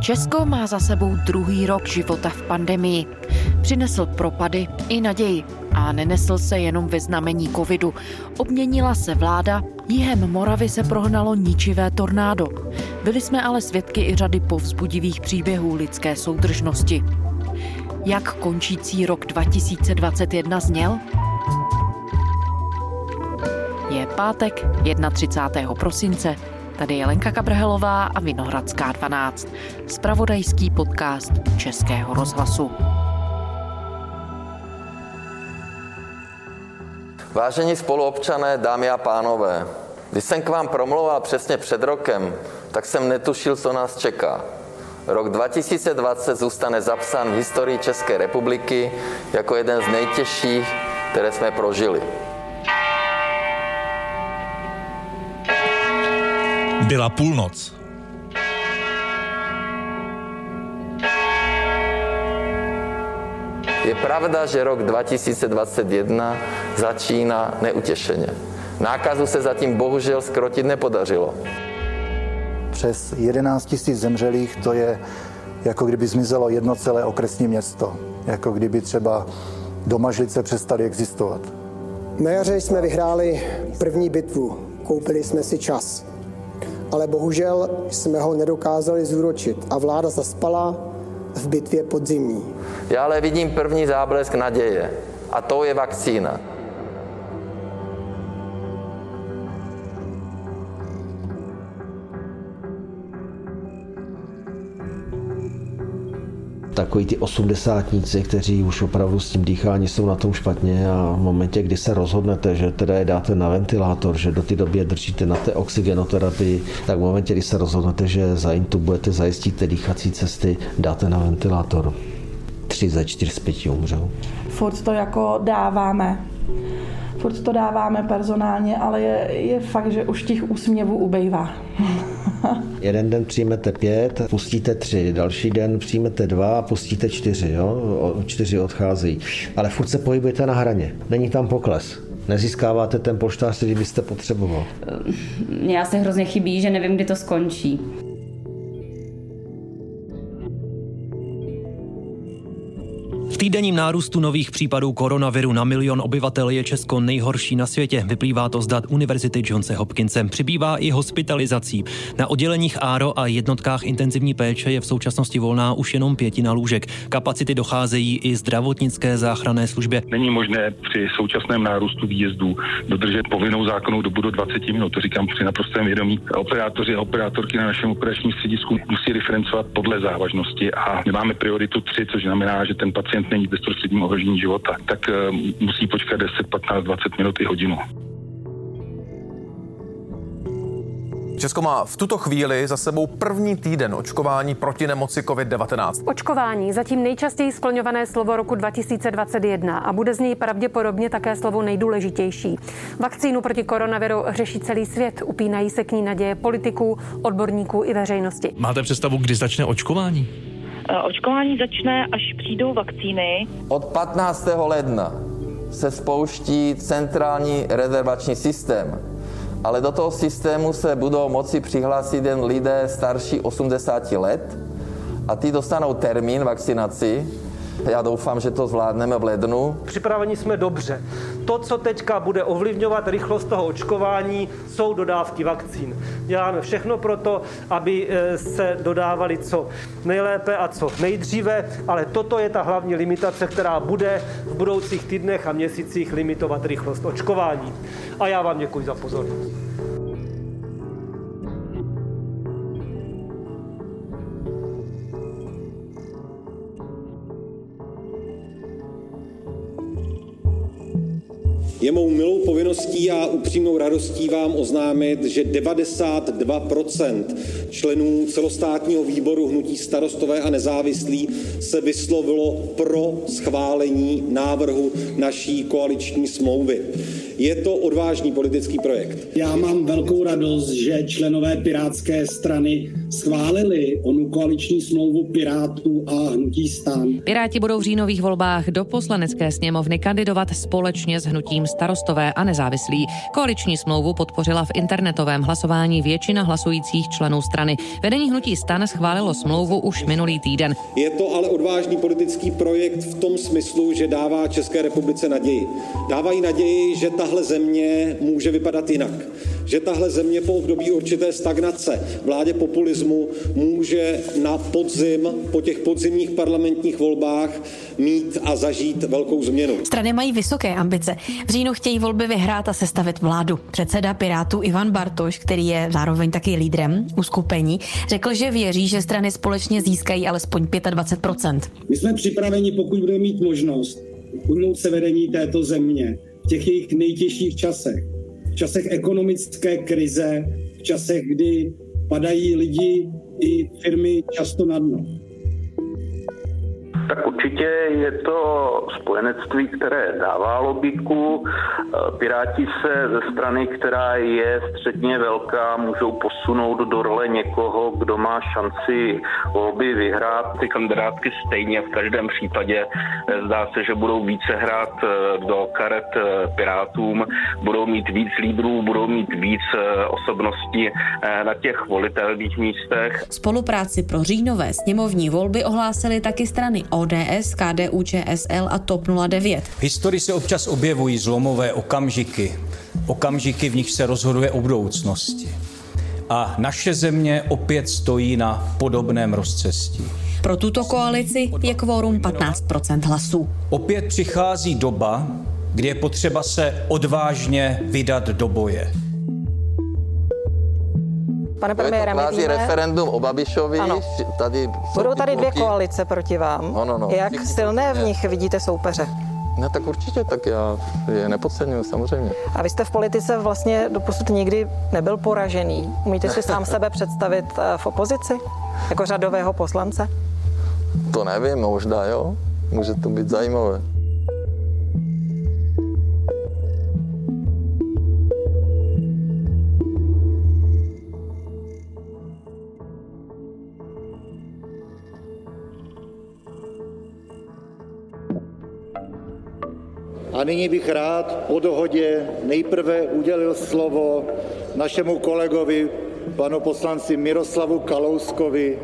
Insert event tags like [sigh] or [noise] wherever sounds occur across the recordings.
Česko má za sebou druhý rok života v pandemii. Přinesl propady i naději a nenesl se jenom ve znamení covidu. Obměnila se vláda, jihem Moravy se prohnalo ničivé tornádo. Byli jsme ale svědky i řady povzbudivých příběhů lidské soudržnosti. Jak končící rok 2021 zněl? Je pátek 31. prosince Tady je Lenka Kabrhelová a Vinohradská 12. Spravodajský podcast Českého rozhlasu. Vážení spoluobčané, dámy a pánové, když jsem k vám promlouval přesně před rokem, tak jsem netušil, co nás čeká. Rok 2020 zůstane zapsán v historii České republiky jako jeden z nejtěžších, které jsme prožili. Byla půlnoc. Je pravda, že rok 2021 začíná neutěšeně. Nákazu se zatím bohužel skrotit nepodařilo. Přes 11 tisíc zemřelých to je jako kdyby zmizelo jedno celé okresní město. Jako kdyby třeba domažlice přestaly existovat. Na jaře jsme vyhráli první bitvu. Koupili jsme si čas ale bohužel jsme ho nedokázali zúročit a vláda zaspala v bitvě podzimní. Já ale vidím první záblesk naděje a to je vakcína. Takový ty osmdesátníci, kteří už opravdu s tím dýchání jsou na tom špatně a v momentě, kdy se rozhodnete, že teda je dáte na ventilátor, že do té doby držíte na té oxygenoterapii, tak v momentě, kdy se rozhodnete, že zaintubujete, zajistíte dýchací cesty, dáte na ventilátor. Tři ze čtyř z pěti umřou. Furt to jako dáváme. Furt to dáváme personálně, ale je, je fakt, že už těch úsměvů ubejvá. [laughs] Jeden den přijmete pět, pustíte tři, další den přijmete dva a pustíte čtyři, jo? O, čtyři odcházejí. Ale furt se pohybujete na hraně, není tam pokles. Nezískáváte ten poštář, který byste potřeboval. Já se hrozně chybí, že nevím, kdy to skončí. Týdenním nárůstu nových případů koronaviru na milion obyvatel je Česko nejhorší na světě. Vyplývá to z dat Univerzity Johnse Hopkinse. Přibývá i hospitalizací. Na odděleních ARO a jednotkách intenzivní péče je v současnosti volná už jenom pětina lůžek. Kapacity docházejí i zdravotnické záchranné službě. Není možné při současném nárůstu výjezdů dodržet povinnou zákonnou dobu do 20 minut. To říkám při naprostém vědomí. Operátoři a operátorky na našem operačním středisku musí diferencovat podle závažnosti a my máme prioritu 3, což znamená, že ten pacient není v bezprostředním ohrožení života, tak eh, musí počkat 10, 15, 20 minut i hodinu. Česko má v tuto chvíli za sebou první týden očkování proti nemoci COVID-19. Očkování, zatím nejčastěji skloňované slovo roku 2021 a bude z něj pravděpodobně také slovo nejdůležitější. Vakcínu proti koronaviru řeší celý svět, upínají se k ní naděje politiků, odborníků i veřejnosti. Máte představu, kdy začne očkování? Eh, očkování začne, až přijdou vakcíny. Od 15. ledna se spouští centrální rezervační systém, ale do toho systému se budou moci přihlásit jen lidé starší 80 let a ty dostanou termín vakcinaci já doufám, že to zvládneme v lednu. Připraveni jsme dobře. To, co teďka bude ovlivňovat rychlost toho očkování, jsou dodávky vakcín. Děláme všechno pro to, aby eh, se dodávali co nejlépe a co nejdříve, ale toto je ta hlavní limitace, která bude v budoucích týdnech a měsících limitovat rychlost očkování. A já vám děkuji za pozornost. Je mou milou povinností a upřímnou radostí vám oznámit, že 92% členů celostátního výboru hnutí starostové a nezávislí se vyslovilo pro schválení návrhu naší koaliční smlouvy. Je to odvážný politický projekt. Já mám velkou radost, že členové Pirátské strany schválili onu koaliční smlouvu Pirátů a Hnutí stan. Piráti budou v říjnových volbách do poslanecké sněmovny kandidovat společně s hnutím starostové a nezávislí. Koaliční smlouvu podpořila v internetovém hlasování většina hlasujících členů strany. Vedení hnutí stan schválilo smlouvu už minulý týden. Je to ale odvážný politický projekt v tom smyslu, že dává České republice naději. Dávají naději, že tahle země může vypadat jinak. Že tahle země po období určité stagnace, vládě populismu, může na podzim, po těch podzimních parlamentních volbách mít a zažít velkou změnu. Strany mají vysoké ambice. V říjnu chtějí volby vyhrát a sestavit vládu. Předseda Pirátů Ivan Bartoš, který je zároveň taky lídrem uskupení, řekl, že věří, že strany společně získají alespoň 25 My jsme připraveni, pokud budeme mít možnost, ujmout se vedení této země v těch jejich nejtěžších časech. V časech ekonomické krize, v časech, kdy padají lidi i firmy často na dno. Tak určitě je to spojenectví, které dává logiku. Piráti se ze strany, která je středně velká, můžou posunout do role někoho, kdo má šanci volby vyhrát. Ty kandidátky stejně v každém případě zdá se, že budou více hrát do karet Pirátům, budou mít víc lídrů, budou mít víc osobností na těch volitelných místech. Spolupráci pro říjnové sněmovní volby ohlásily taky strany ODS, KDU, ČSL a TOP 09. V historii se občas objevují zlomové okamžiky, okamžiky, v nich se rozhoduje o budoucnosti. A naše země opět stojí na podobném rozcestí. Pro tuto koalici je kvórum 15% hlasů. Opět přichází doba, kdy je potřeba se odvážně vydat do boje. Pane premiére, my víme, referendum o Babišovi. Ano. Tady budou tady dvě koalice proti vám. No, no, no. Jak Všichni silné v nich vidíte soupeře? No tak určitě, tak já je nepodceňuju, samozřejmě. A vy jste v politice vlastně doposud nikdy nebyl poražený. Umíte si sám sebe představit eh, v opozici? Jako řadového poslance? To nevím, možná jo. Může to být zajímavé. Nyní bych rád po dohodě nejprve udělil slovo našemu kolegovi, panu poslanci Miroslavu Kalouskovi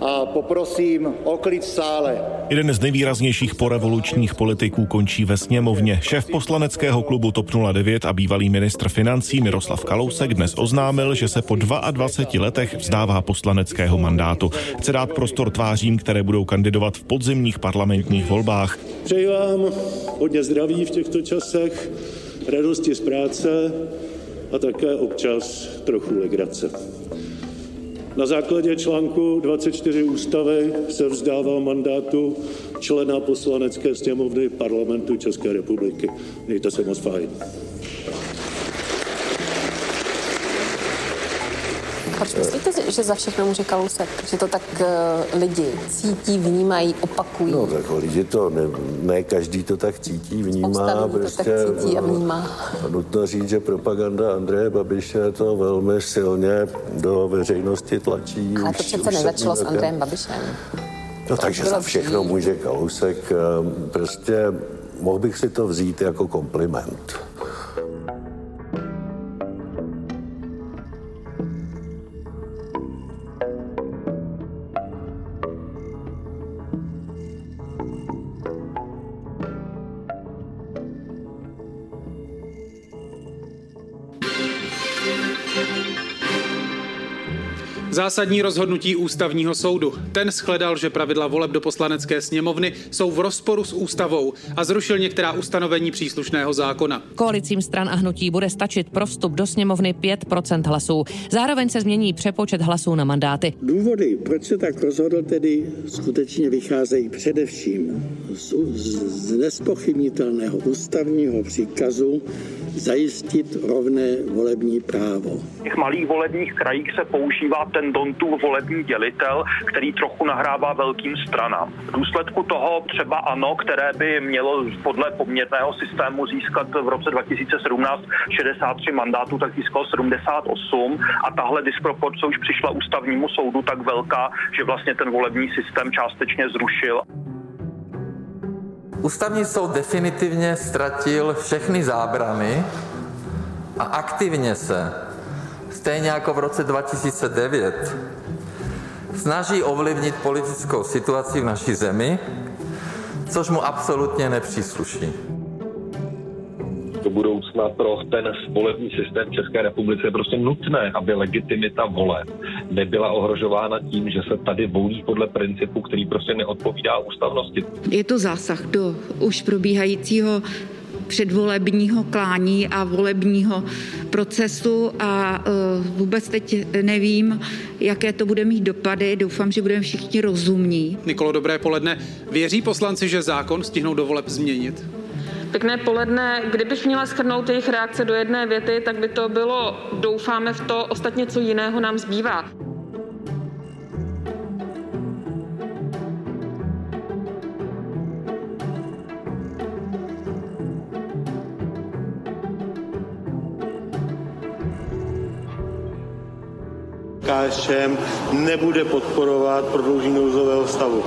a poprosím o klid v sále. Jeden z nejvýraznějších porevolučních politiků končí ve sněmovně. Šéf poslaneckého klubu TOP 09 a bývalý ministr financí Miroslav Kalousek dnes oznámil, že se po 22 letech vzdává poslaneckého mandátu. Chce dát prostor tvářím, které budou kandidovat v podzimních parlamentních volbách. Přeji vám hodně zdraví v těchto časech, radosti z práce a také občas trochu legrace. Na základě článku 24 ústavy se vzdávám mandátu člena poslanecké sněmovny parlamentu České republiky. Mějte se moc fajn. Myslíte, si, že za všechno může Kalousek? Že to tak uh, lidi cítí, vnímají, opakují? No tak lidi to, ne, ne každý to tak cítí, vnímá. Lidí to prostě, tak cítí a vnímá. no, Nutno říct, že propaganda Andreje Babiše to velmi silně do veřejnosti tlačí. Ale to přece nezačalo s Andrejem. Babišem. No takže za všechno může Kalousek. Prostě mohl bych si to vzít jako kompliment. Zásadní rozhodnutí ústavního soudu. Ten shledal, že pravidla voleb do poslanecké sněmovny jsou v rozporu s ústavou a zrušil některá ustanovení příslušného zákona. Koalicím stran a hnutí bude stačit pro vstup do sněmovny 5% hlasů. Zároveň se změní přepočet hlasů na mandáty. Důvody, proč se tak rozhodl, tedy skutečně vycházejí především z, z, z nespochybnitelného ústavního příkazu zajistit rovné volební právo. V těch malých volebních krajích se používá ten Dontův volební dělitel, který trochu nahrává velkým stranám. V důsledku toho třeba ANO, které by mělo podle poměrného systému získat v roce 2017 63 mandátů, tak získalo 78 a tahle disproporce už přišla ústavnímu soudu tak velká, že vlastně ten volební systém částečně zrušil. Ústavní soud definitivně ztratil všechny zábrany a aktivně se, stejně jako v roce 2009, snaží ovlivnit politickou situaci v naší zemi, což mu absolutně nepřísluší do budoucna pro ten volební systém České republice je prostě nutné, aby legitimita voleb nebyla ohrožována tím, že se tady volí podle principu, který prostě neodpovídá ústavnosti. Je to zásah do už probíhajícího předvolebního klání a volebního procesu a e, vůbec teď nevím, jaké to bude mít dopady. Doufám, že budeme všichni rozumní. Nikolo, dobré poledne. Věří poslanci, že zákon stihnou do voleb změnit? Pěkné poledne. Kdybych měla schrnout jejich reakce do jedné věty, tak by to bylo doufáme v to, ostatně co jiného nám zbývá. KSČM nebude podporovat prodloužení nouzového stavu.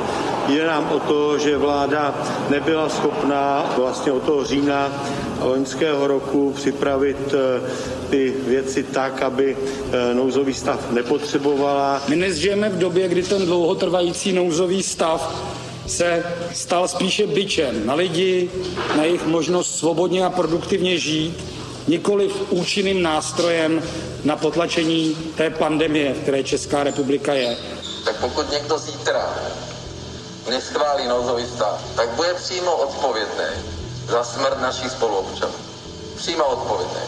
Jde nám o to, že vláda nebyla schopná vlastně od toho října loňského roku připravit eh, ty věci tak, aby eh, nouzový stav nepotřebovala. My nežijeme v době, kdy ten dlouhotrvající nouzový stav se stal spíše byčem na lidi, na jejich možnost svobodně a produktivně žít, nikoliv účinným nástrojem na potlačení té pandemie, v které Česká republika je. Tak pokud někdo zítra neschválí nouzový stav, tak bude přímo odpovědný za smrt našich spoluobčanů. Přímo odpovědný.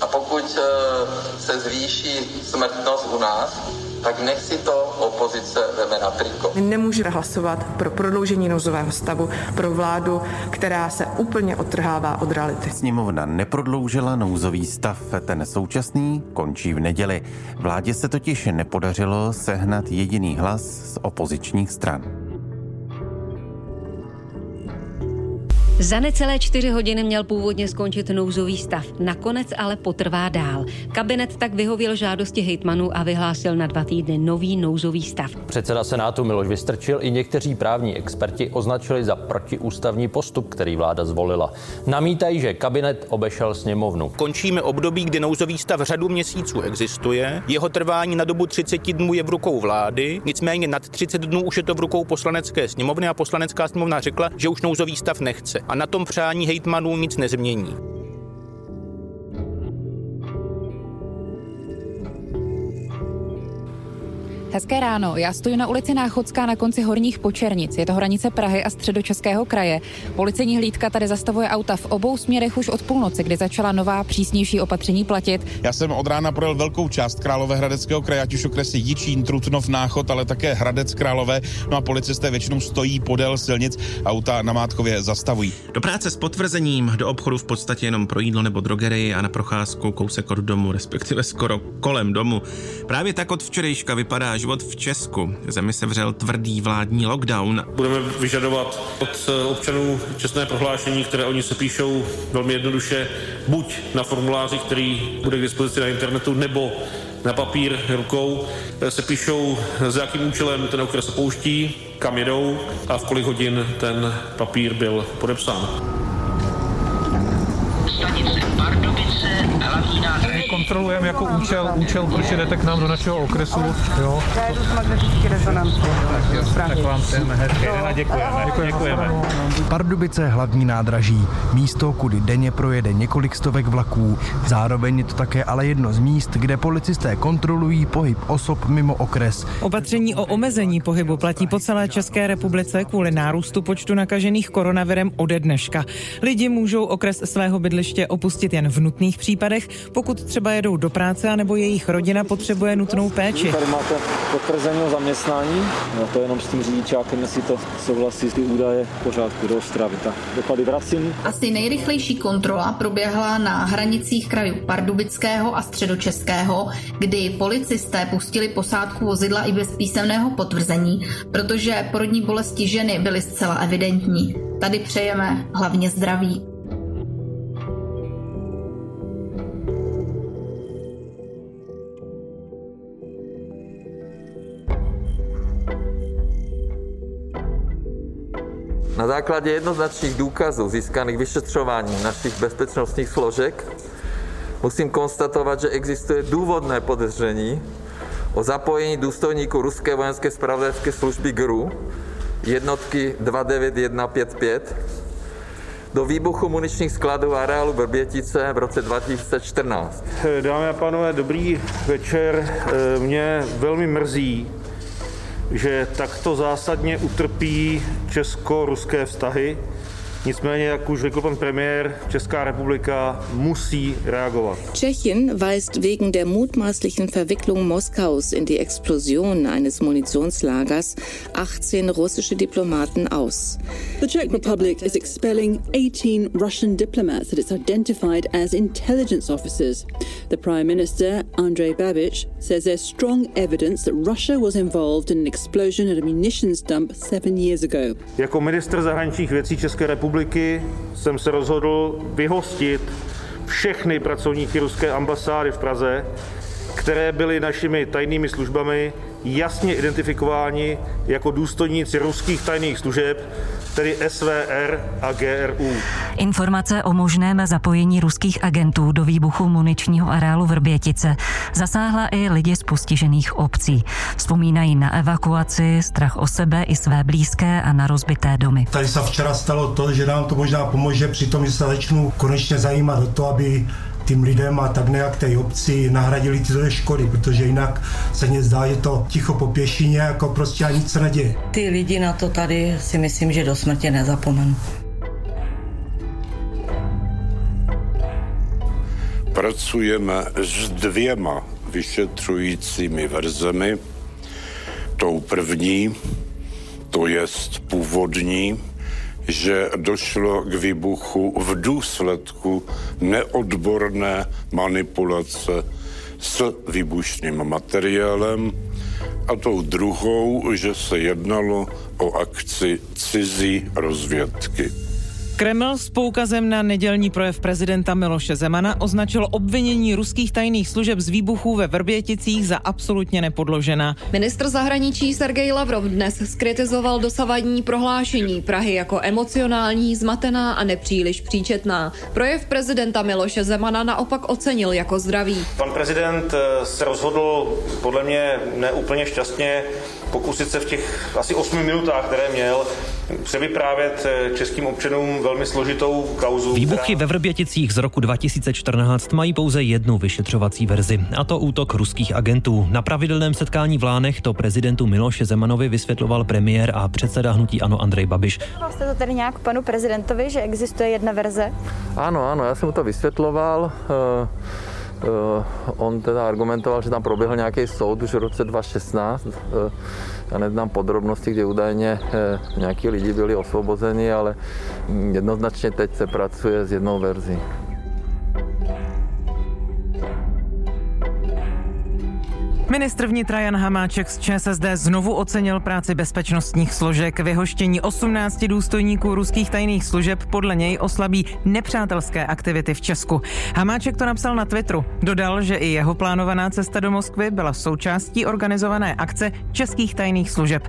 A pokud eh, se zvýší smrtnost u nás, tak nech si to opozice veme na triko. My nemůžeme hlasovat pro prodloužení nouzového stavu pro vládu, která se úplně odtrhává od reality. Sněmovna neprodloužila nouzový stav, ten současný končí v neděli. Vládě se totiž nepodařilo sehnat jediný hlas z opozičních stran. Za necelé čtyři hodiny měl původně skončit nouzový stav, nakonec ale potrvá dál. Kabinet tak vyhověl žádosti hejtmanů a vyhlásil na dva týdny nový nouzový stav. Předseda Senátu Miloš Vystrčil i někteří právní experti označili za protiústavní postup, který vláda zvolila. Namítají, že kabinet obešel sněmovnu. Končíme období, kdy nouzový stav řadu měsíců existuje. Jeho trvání na dobu 30 dnů je v rukou vlády, nicméně nad 30 dnů už je to v rukou poslanecké sněmovny a poslanecká sněmovna řekla, že už nouzový stav nechce a na tom přání hejtmanů nic nezmění. Hezké ráno, já stojím na ulici Náchodská na konci Horních Počernic. Je to hranice Prahy a středočeského kraje. Policejní hlídka tady zastavuje auta v obou směrech už od půlnoci, kdy začala nová přísnější opatření platit. Já jsem od rána projel velkou část Královéhradeckého kraje, ať už okresy Jičín, Trutnov, Náchod, ale také Hradec Králové. No a policisté většinou stojí podél silnic, auta na Mátkově zastavují. Do práce s potvrzením, do obchodu v podstatě jenom pro jídlo nebo drogerii a na procházku kousek od domu, respektive skoro kolem domu. Právě tak od včerejška vypadá život v Česku. Zemi se vřel tvrdý vládní lockdown. Budeme vyžadovat od občanů čestné prohlášení, které oni se píšou velmi jednoduše, buď na formuláři, který bude k dispozici na internetu, nebo na papír rukou se píšou, s jakým účelem ten okres opouští, kam jedou a v kolik hodin ten papír byl podepsán. Kontrolujeme jako účel, účel, proč jdete k nám do našeho okresu. Jo. Já jdu z magnetické rezonance. Tak vám přejeme hezké a děkujeme. děkujeme. Pardubice hlavní nádraží. Místo, kudy denně projede několik stovek vlaků. Zároveň je to také ale jedno z míst, kde policisté kontrolují pohyb osob mimo okres. Opatření o omezení pohybu platí po celé České republice kvůli nárůstu počtu nakažených koronavirem ode dneška. Lidi můžou okres svého bydliště opustit jen v nutných případech, pokud třeba jedou do práce, anebo jejich rodina potřebuje nutnou péči. Tady máte potvrzení o zaměstnání, no to jenom s tím řidičákem, jestli to souhlasí ty údaje v pořádku do Ostravy. Tak doklady vracím. Asi nejrychlejší kontrola proběhla na hranicích krajů Pardubického a Středočeského, kdy policisté pustili posádku vozidla i bez písemného potvrzení, protože porodní bolesti ženy byly zcela evidentní. Tady přejeme hlavně zdraví. Na základě jednoznačných důkazů získaných vyšetřováním našich bezpečnostních složek musím konstatovat, že existuje důvodné podezření o zapojení důstojníků ruské vojenské spravodajské služby GRU jednotky 29155 do výbuchu muničních skladů areálu Vrbětice v roce 2014. Dámy a pánové, dobrý večer. Mě velmi mrzí, že takto zásadně utrpí česko-ruské vztahy. Nicméně, jak už řekl pan premiér, Česká republika musí reagovat. Tschechien weist wegen der mutmaßlichen Verwicklung Moskaus in die Explosion eines Munitionslagers 18 russische Diplomaten aus. The Czech Republic is expelling 18 Russian diplomats that it's identified as intelligence officers. The Prime Minister, Andrei Babich, says there's strong evidence that Russia was involved in an explosion at a munitions dump seven years ago. Jako minister zahraničních věcí České republiky jsem se rozhodl vyhostit všechny pracovníky ruské ambasády v Praze, které byly našimi tajnými službami jasně identifikováni jako důstojníci ruských tajných služeb, tedy SVR a GRU. Informace o možném zapojení ruských agentů do výbuchu muničního areálu Vrbětice zasáhla i lidi z postižených obcí. Vzpomínají na evakuaci, strach o sebe i své blízké a na rozbité domy. Tady se včera stalo to, že nám to možná pomůže při tom, že se začnu konečně zajímat o to, aby tím lidem a tak nějak té obci nahradili tyto škody, protože jinak se mně zdá, že to ticho po pěšině jako prostě ani nic se neděje. Ty lidi na to tady si myslím, že do smrti nezapomenu. Pracujeme s dvěma vyšetřujícími verzemi. Tou první, to jest původní, že došlo k výbuchu v důsledku neodborné manipulace s výbušným materiálem a tou druhou, že se jednalo o akci cizí rozvědky. Kreml s poukazem na nedělní projev prezidenta Miloše Zemana označil obvinění ruských tajných služeb z výbuchů ve Vrběticích za absolutně nepodložená. Ministr zahraničí Sergej Lavrov dnes skritizoval dosavadní prohlášení Prahy jako emocionální, zmatená a nepříliš příčetná. Projev prezidenta Miloše Zemana naopak ocenil jako zdravý. Pan prezident se rozhodl podle mě neúplně šťastně pokusit se v těch asi osmi minutách, které měl, převyprávět českým občanům velmi složitou kauzu. Výbuchy která... ve Vrběticích z roku 2014 mají pouze jednu vyšetřovací verzi, a to útok ruských agentů. Na pravidelném setkání v Lánech to prezidentu Miloše Zemanovi vysvětloval premiér a předseda hnutí Ano Andrej Babiš. Jste to tedy nějak panu prezidentovi, že existuje jedna verze? Ano, ano, já jsem mu to vysvětloval. Uh... Uh, on teda argumentoval, že tam proběhl nějaký soud už v roce 2016. Uh, já neznám podrobnosti, kde údajně uh, nějaký lidi byli osvobozeni, ale jednoznačně teď se pracuje s jednou verzí. Ministr vnitra Jan Hamáček z ČSSD znovu ocenil práci bezpečnostních složek. Vyhoštění 18 důstojníků ruských tajných služeb podle něj oslabí nepřátelské aktivity v Česku. Hamáček to napsal na Twitteru. Dodal, že i jeho plánovaná cesta do Moskvy byla součástí organizované akce českých tajných služeb.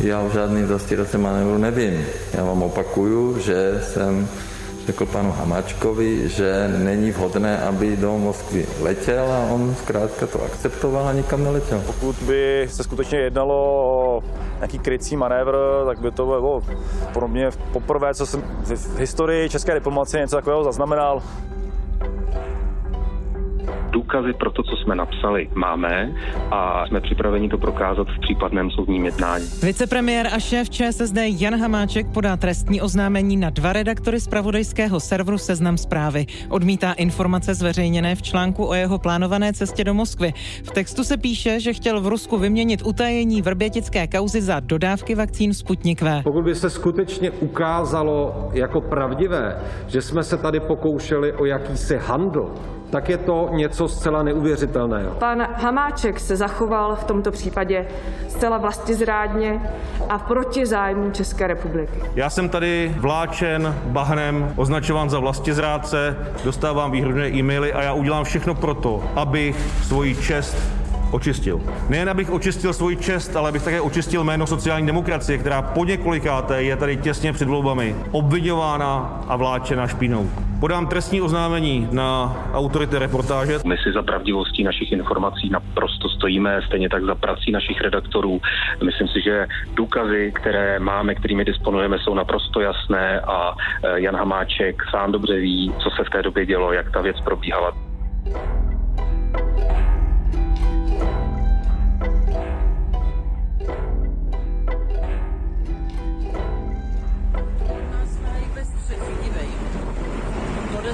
Já o žádným zastírací manévru nevím. Já vám opakuju, že jsem řekl panu Hamáčkovi, že není vhodné, aby do Moskvy letěl a on zkrátka to akceptoval a nikam neletěl. Pokud by se skutečně jednalo o nějaký krycí manévr, tak by to bylo pro mě poprvé, co jsem v historii české diplomacie něco takového zaznamenal. Důkazy pro to, co jsme napsali, máme a jsme připraveni to prokázat v případném soudním jednání. Vicepremiér a šéf ČSSD Jan Hamáček podá trestní oznámení na dva redaktory zpravodajského serveru Seznam zprávy. Odmítá informace zveřejněné v článku o jeho plánované cestě do Moskvy. V textu se píše, že chtěl v Rusku vyměnit utajení vrbětické kauzy za dodávky vakcín Sputnik V. Pokud by se skutečně ukázalo jako pravdivé, že jsme se tady pokoušeli o jakýsi handl, tak je to něco zcela neuvěřitelného. Pan Hamáček se zachoval v tomto případě zcela vlastizrádně a proti zájmu České republiky. Já jsem tady vláčen bahnem, označován za vlastizrádce, dostávám výhrodné e-maily a já udělám všechno proto, abych svoji čest očistil. Nejen abych očistil svoji čest, ale abych také očistil jméno sociální demokracie, která po několikáté je tady těsně před volbami obvinována a vláčena špínou. Podám trestní oznámení na autority reportáže. My si za pravdivostí našich informací naprosto stojíme, stejně tak za prací našich redaktorů. Myslím si, že důkazy, které máme, kterými disponujeme, jsou naprosto jasné a eh, Jan Hamáček sám dobře ví, co se v té době dělo, jak ta věc probíhala.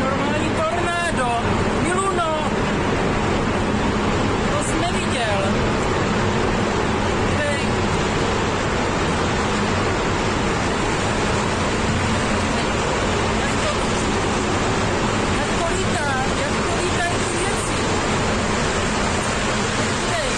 Normální tornádo! Miluno! To jsi neviděl! Hej! Jak to lítá? Jak to lítají ty věci? Hej!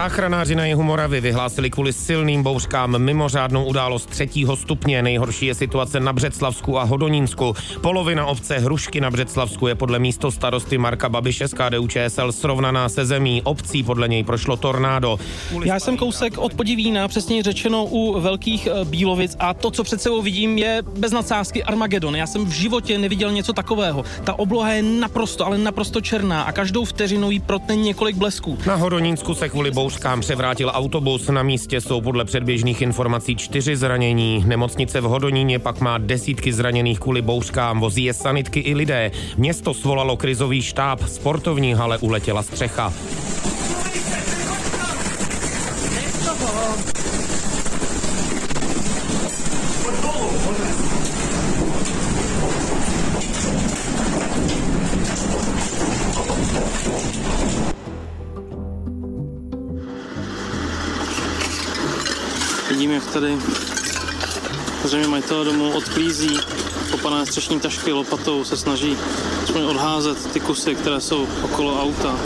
Záchranáři na jihu Moravy vyhlásili kvůli silným bouřkám mimořádnou událost třetího stupně. Nejhorší je situace na Břeclavsku a Hodonínsku. Polovina obce Hrušky na Břeclavsku je podle místo starosty Marka Babiše z KDU ČSL srovnaná se zemí. Obcí podle něj prošlo tornádo. Já jsem kousek od Podivína, přesně řečeno u Velkých eh, Bílovic a to, co před sebou vidím, je bez nadsázky Armagedon. Já jsem v životě neviděl něco takového. Ta obloha je naprosto, ale naprosto černá a každou vteřinu jí protne několik blesků. Na Hodonínsku se kvůli bouřkám převrátil autobus. Na místě jsou podle předběžných informací čtyři zranění. Nemocnice v Hodoníně pak má desítky zraněných kvůli bouřkám. Vozí je sanitky i lidé. Město svolalo krizový štáb. Sportovní hale uletěla střecha. Tady zřejmě majitel domu odklízí kopané střešní tašky lopatou, se snaží aspoň odházet ty kusy, které jsou okolo auta.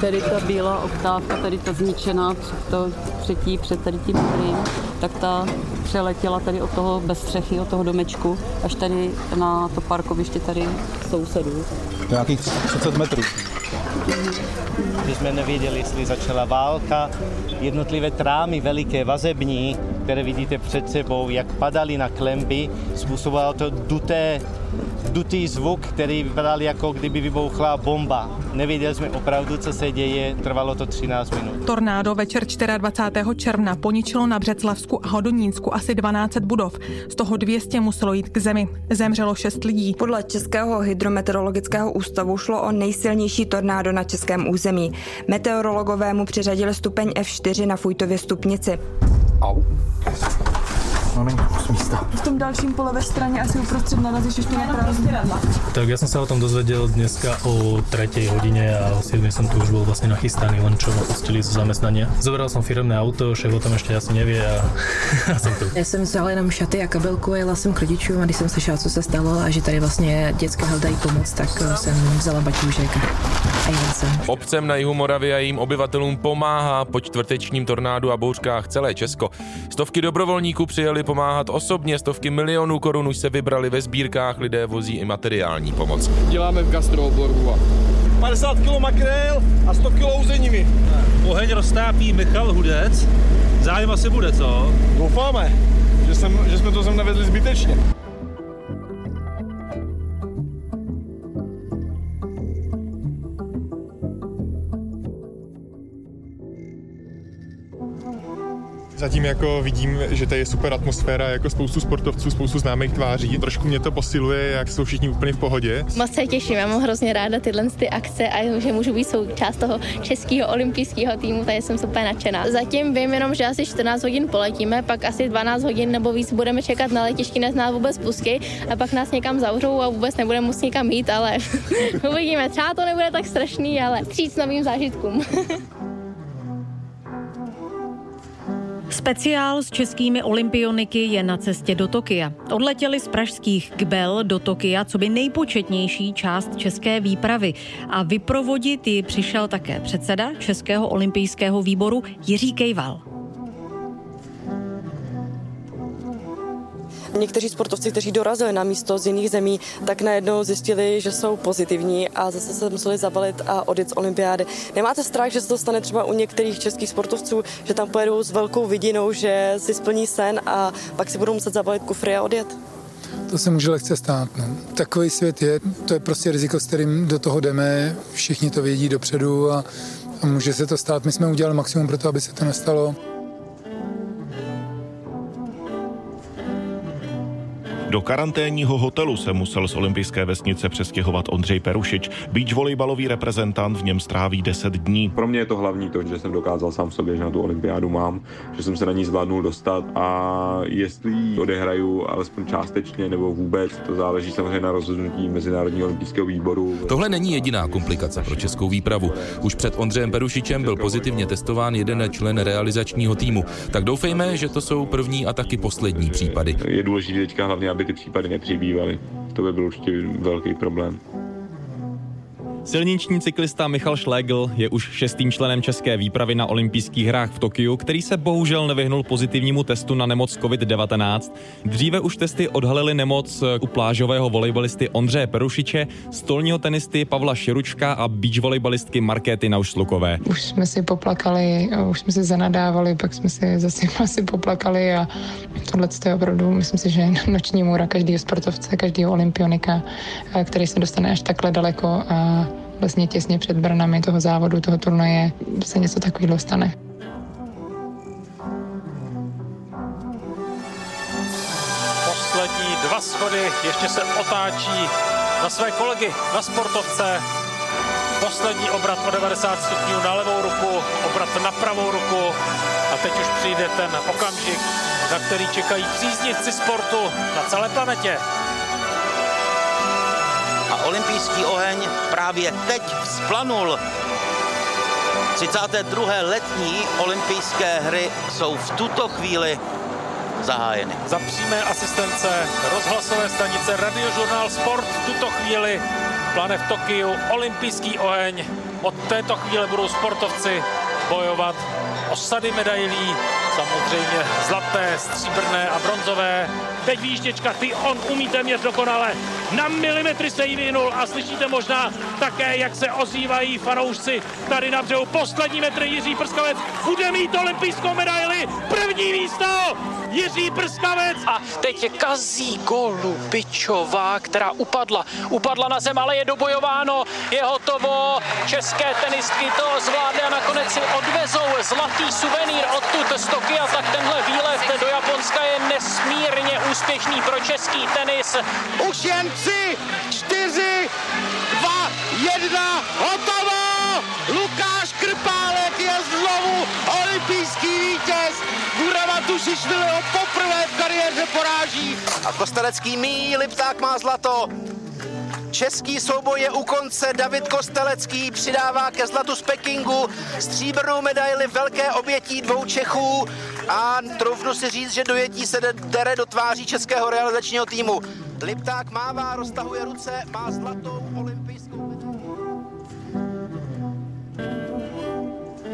Tady ta bílá oktávka, tady ta zničená, to třetí před tady tím modrým, tak ta přeletěla tady od toho bez střechy, od toho domečku, až tady na to parkoviště tady sousedů. Nějakých 30 metrů. My jsme nevěděli, jestli začala válka. Jednotlivé trámy veliké vazební, které vidíte před sebou, jak padaly na klemby, způsobovalo to duté, dutý zvuk, který vypadal jako kdyby vybouchla bomba. Nevěděli jsme opravdu, co se děje, trvalo to 13 minut. Tornádo večer 24. června poničilo na Břeclavsku a Hodonínsku asi 12 budov. Z toho 200 muselo jít k zemi. Zemřelo 6 lidí. Podle Českého hydrometeorologického ústavu šlo o nejsilnější tornádo na českém území. Meteorologové mu přiřadili stupeň F4 na Fujtově stupnici. 好。No není kus místa. V tom dalším pole ve straně asi uprostřed narazíš ještě na. Tak ja som sa o tom dozvedel dneska o 3 hodine a o 7 som tu už bol vlastne nachystaný, len čo ma pustili zo zamestnania. Zobral som firemné auto, šéf o tom ešte asi nevie a, [laughs] a som tu. Já jsem vzala jenom šaty a kabelku a jela jsem k rodičům a když jsem slyšela, co se stalo a že tady vlastně dětské hledají pomoc, tak eh, jsem vzala baťůžek a jela jsem. Obcem na jihu Moravy a jejím obyvatelům pomáhá po čtvrtečním tornádu a bouřkách celé Česko. Stovky dobrovolníků přijeli pomáhat osobně, stovky milionů korun už se vybrali ve sbírkách, lidé vozí i materiální pomoc. Děláme v gastrooboru a 50 kg makrel a 100 kg uzeniny. Oheň roztápí Michal Hudec. Zájem asi bude, co? Doufáme, že, jsem, že jsme to sem navedli zbytečně. Zatím jako vidím, že tady je super atmosféra, jako spoustu sportovců, spoustu známých tváří. Trošku mě to posiluje, jak jsou všichni úplně v pohodě. Moc se těším, já mám hrozně ráda tyhle ty akce a že můžu být součást toho českého olympijského týmu, takže jsem super nadšená. Zatím vím jenom, že asi 14 hodin poletíme, pak asi 12 hodin nebo víc budeme čekat na letišti, než nás vůbec pustí a pak nás někam zavřou a vůbec nebudeme muset někam jít, ale [laughs] uvidíme. Třeba to nebude tak strašný, ale přijít novým zážitkům. [laughs] Speciál s českými olympioniky je na cestě do Tokia. Odletěli z pražských Kbel do Tokia, co by nejpočetnější část české výpravy. A vyprovodit ji přišel také předseda Českého olympijského výboru Jiří Kejval. Někteří sportovci, kteří dorazili na místo z jiných zemí, tak najednou zjistili, že jsou pozitivní a zase se museli zabalit a odjet z olympiády. Nemáte strach, že se to stane třeba u některých českých sportovců, že tam pojedou s velkou vidinou, že si splní sen a pak si budou muset zabalit kufry a odjet? To se může lehce stát. No. Takový svět je, to je prostě riziko, s kterým do toho jdeme, všichni to vědí dopředu a, a může se to stát. My jsme udělali maximum pro to, aby se to nestalo. Do karanténního hotelu se musel z olympijské vesnice přestěhovat Ondřej Perušič. Beach volejbalový reprezentant v něm stráví 10 dní. Pro mě je to hlavní to, že jsem dokázal sám sobě, že na tu olympiádu mám, že jsem se na ní zvládnul dostat a jestli ji odehraju alespoň částečně nebo vůbec, to záleží samozřejmě na rozhodnutí Mezinárodního olympijského výboru. Tohle není jediná komplikace pro českou výpravu. Už před Ondřejem Perušičem byl pozitivně testován jeden člen realizačního týmu. Tak doufejme, že to jsou první a taky poslední případy. Je důležité teďka hlavně, aby ty případy nepřibývaly. To by byl určitě velký problém. Silniční cyklista Michal Schlegel je už šestým členem české výpravy na olympijských hrách v Tokiu, který se bohužel nevyhnul pozitivnímu testu na nemoc COVID-19. Dříve už testy odhalily nemoc u plážového volejbalisty Ondřeje Perušiče, stolního tenisty Pavla Širučka a beach volejbalistky Markéty Naušlukové. Už jsme si poplakali, už jsme si zanadávali, pak jsme si [laughs] zase [laughs] asi poplakali a tohle je opravdu, myslím si, že [laughs] noční můra každého sportovce, každého olympionika, který se dostane až takhle daleko a vlastně těsně před branami toho závodu, toho turnaje se něco takového stane. Poslední dva schody ještě se otáčí na své kolegy, na sportovce. Poslední obrat o 90 stupňů na levou ruku, obrat na pravou ruku a teď už přijde ten okamžik, na který čekají příznivci sportu na celé planetě olympijský oheň právě teď vzplanul. 32. letní olympijské hry jsou v tuto chvíli zahájeny. Za přímé asistence rozhlasové stanice Radiožurnál Sport v tuto chvíli plane v Tokiu olympijský oheň. Od této chvíle budou sportovci bojovat o sady medailí, samozřejmě zlaté, stříbrné a bronzové. Teď výjížděčka, ty on umí téměř dokonale. Na milimetry se jí vyhnul a slyšíte možná také, jak se ozývají fanoušci tady na břehu. Poslední metr Jiří Prskavec bude mít olympijskou medaili. První místo Jiří Prskavec. A teď je Kazí Golubičová, která upadla. Upadla na zem, ale je dobojováno. Je hotovo. České tenistky to zvládly a nakonec si odvezou zlatý suvenýr odtud z Tokia, tak tenhle výlet do Japonska je nesmírně úspěšný pro český tenis. Už jen tři, čtyři, dva, jedna, hotovo! Lukáš Krpálek je znovu olympijský vítěz. Gurava Tušišvili ho poprvé v kariéře poráží. A Kostelecký mí, Lipták má zlato. Český souboj je u konce, David Kostelecký přidává ke zlatu z Pekingu stříbrnou medaili velké obětí dvou Čechů a troufnu si říct, že dojetí se dere do tváří českého realizačního týmu. Lipták mává, roztahuje ruce, má zlatou olympijskou